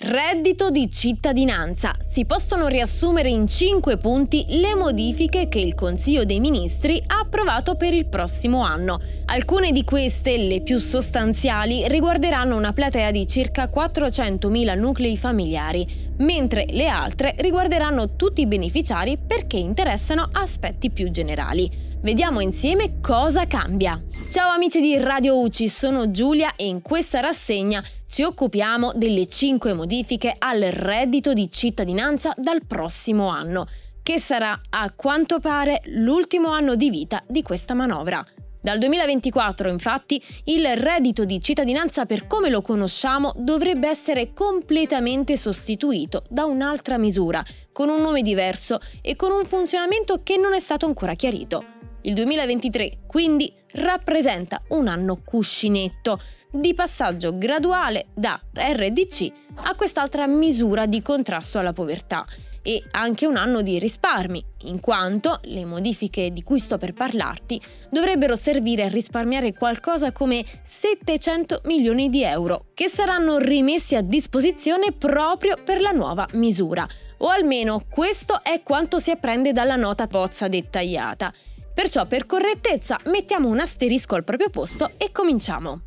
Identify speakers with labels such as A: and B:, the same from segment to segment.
A: Reddito di cittadinanza. Si possono riassumere in 5 punti le modifiche che il Consiglio dei Ministri ha approvato per il prossimo anno. Alcune di queste, le più sostanziali, riguarderanno una platea di circa 400.000 nuclei familiari, mentre le altre riguarderanno tutti i beneficiari perché interessano aspetti più generali. Vediamo insieme cosa cambia. Ciao amici di Radio UCI, sono Giulia e in questa rassegna ci occupiamo delle 5 modifiche al reddito di cittadinanza dal prossimo anno, che sarà a quanto pare l'ultimo anno di vita di questa manovra. Dal 2024, infatti, il reddito di cittadinanza per come lo conosciamo dovrebbe essere completamente sostituito da un'altra misura, con un nome diverso e con un funzionamento che non è stato ancora chiarito. Il 2023 quindi rappresenta un anno cuscinetto di passaggio graduale da RDC a quest'altra misura di contrasto alla povertà e anche un anno di risparmi, in quanto le modifiche di cui sto per parlarti dovrebbero servire a risparmiare qualcosa come 700 milioni di euro, che saranno rimessi a disposizione proprio per la nuova misura. O almeno questo è quanto si apprende dalla nota bozza dettagliata. Perciò per correttezza mettiamo un asterisco al proprio posto e cominciamo.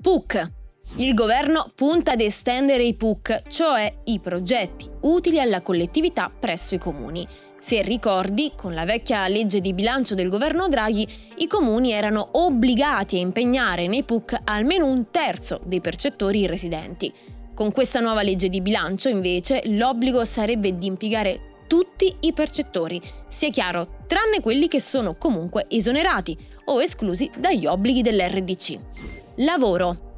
A: PUC. Il governo punta ad estendere i PUC, cioè i progetti utili alla collettività presso i comuni. Se ricordi, con la vecchia legge di bilancio del governo Draghi, i comuni erano obbligati a impegnare nei PUC almeno un terzo dei percettori residenti. Con questa nuova legge di bilancio, invece, l'obbligo sarebbe di impiegare tutti i percettori, sia chiaro, tranne quelli che sono comunque esonerati o esclusi dagli obblighi dell'RDC. Lavoro.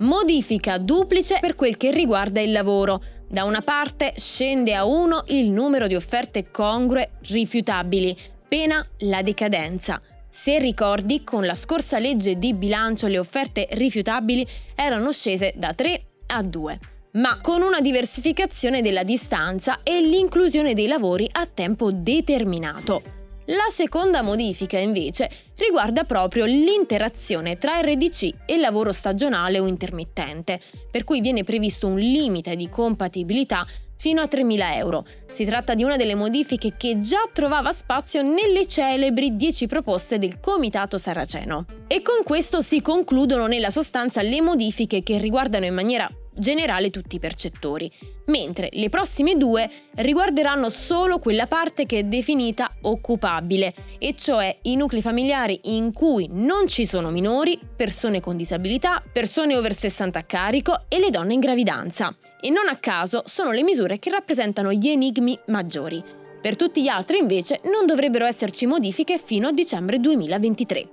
A: Modifica duplice per quel che riguarda il lavoro. Da una parte scende a 1 il numero di offerte congrue rifiutabili, pena la decadenza. Se ricordi, con la scorsa legge di bilancio le offerte rifiutabili erano scese da 3 a 2 ma con una diversificazione della distanza e l'inclusione dei lavori a tempo determinato. La seconda modifica, invece, riguarda proprio l'interazione tra RDC e lavoro stagionale o intermittente, per cui viene previsto un limite di compatibilità fino a 3.000 euro. Si tratta di una delle modifiche che già trovava spazio nelle celebri 10 proposte del Comitato Saraceno. E con questo si concludono nella sostanza le modifiche che riguardano in maniera generale tutti i percettori, mentre le prossime due riguarderanno solo quella parte che è definita occupabile, e cioè i nuclei familiari in cui non ci sono minori, persone con disabilità, persone over 60 a carico e le donne in gravidanza. E non a caso sono le misure che rappresentano gli enigmi maggiori. Per tutti gli altri invece non dovrebbero esserci modifiche fino a dicembre 2023.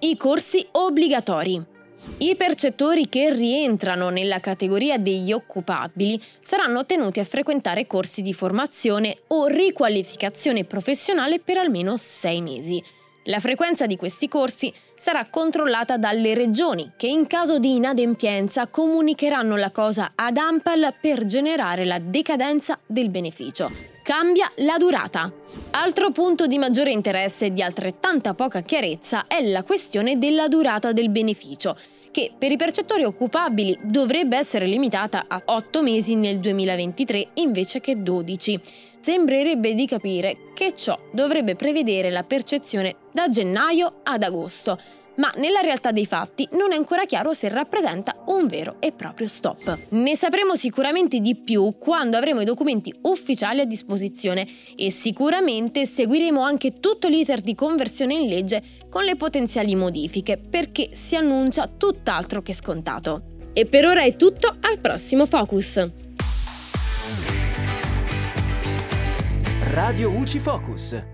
A: I corsi obbligatori. I percettori che rientrano nella categoria degli occupabili saranno tenuti a frequentare corsi di formazione o riqualificazione professionale per almeno sei mesi. La frequenza di questi corsi sarà controllata dalle regioni che in caso di inadempienza comunicheranno la cosa ad AMPAL per generare la decadenza del beneficio. Cambia la durata. Altro punto di maggiore interesse e di altrettanta poca chiarezza è la questione della durata del beneficio, che per i percettori occupabili dovrebbe essere limitata a 8 mesi nel 2023 invece che 12 sembrerebbe di capire che ciò dovrebbe prevedere la percezione da gennaio ad agosto, ma nella realtà dei fatti non è ancora chiaro se rappresenta un vero e proprio stop. Ne sapremo sicuramente di più quando avremo i documenti ufficiali a disposizione e sicuramente seguiremo anche tutto l'iter di conversione in legge con le potenziali modifiche perché si annuncia tutt'altro che scontato. E per ora è tutto, al prossimo Focus!
B: Radio UCI Focus.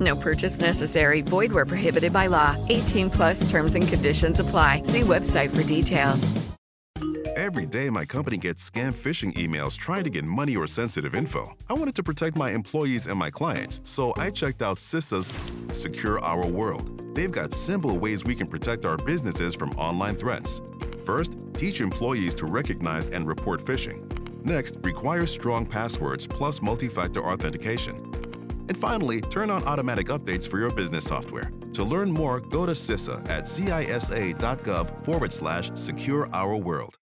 C: No purchase necessary. Void where prohibited by law. 18 plus terms and conditions apply. See website for details.
D: Every day, my company gets scam phishing emails trying to get money or sensitive info. I wanted to protect my employees and my clients, so I checked out CISA's Secure Our World. They've got simple ways we can protect our businesses from online threats. First, teach employees to recognize and report phishing. Next, require strong passwords plus multi factor authentication. And finally, turn on automatic updates for your business software. To learn more, go to CISA at cisa.gov forward slash secure our world.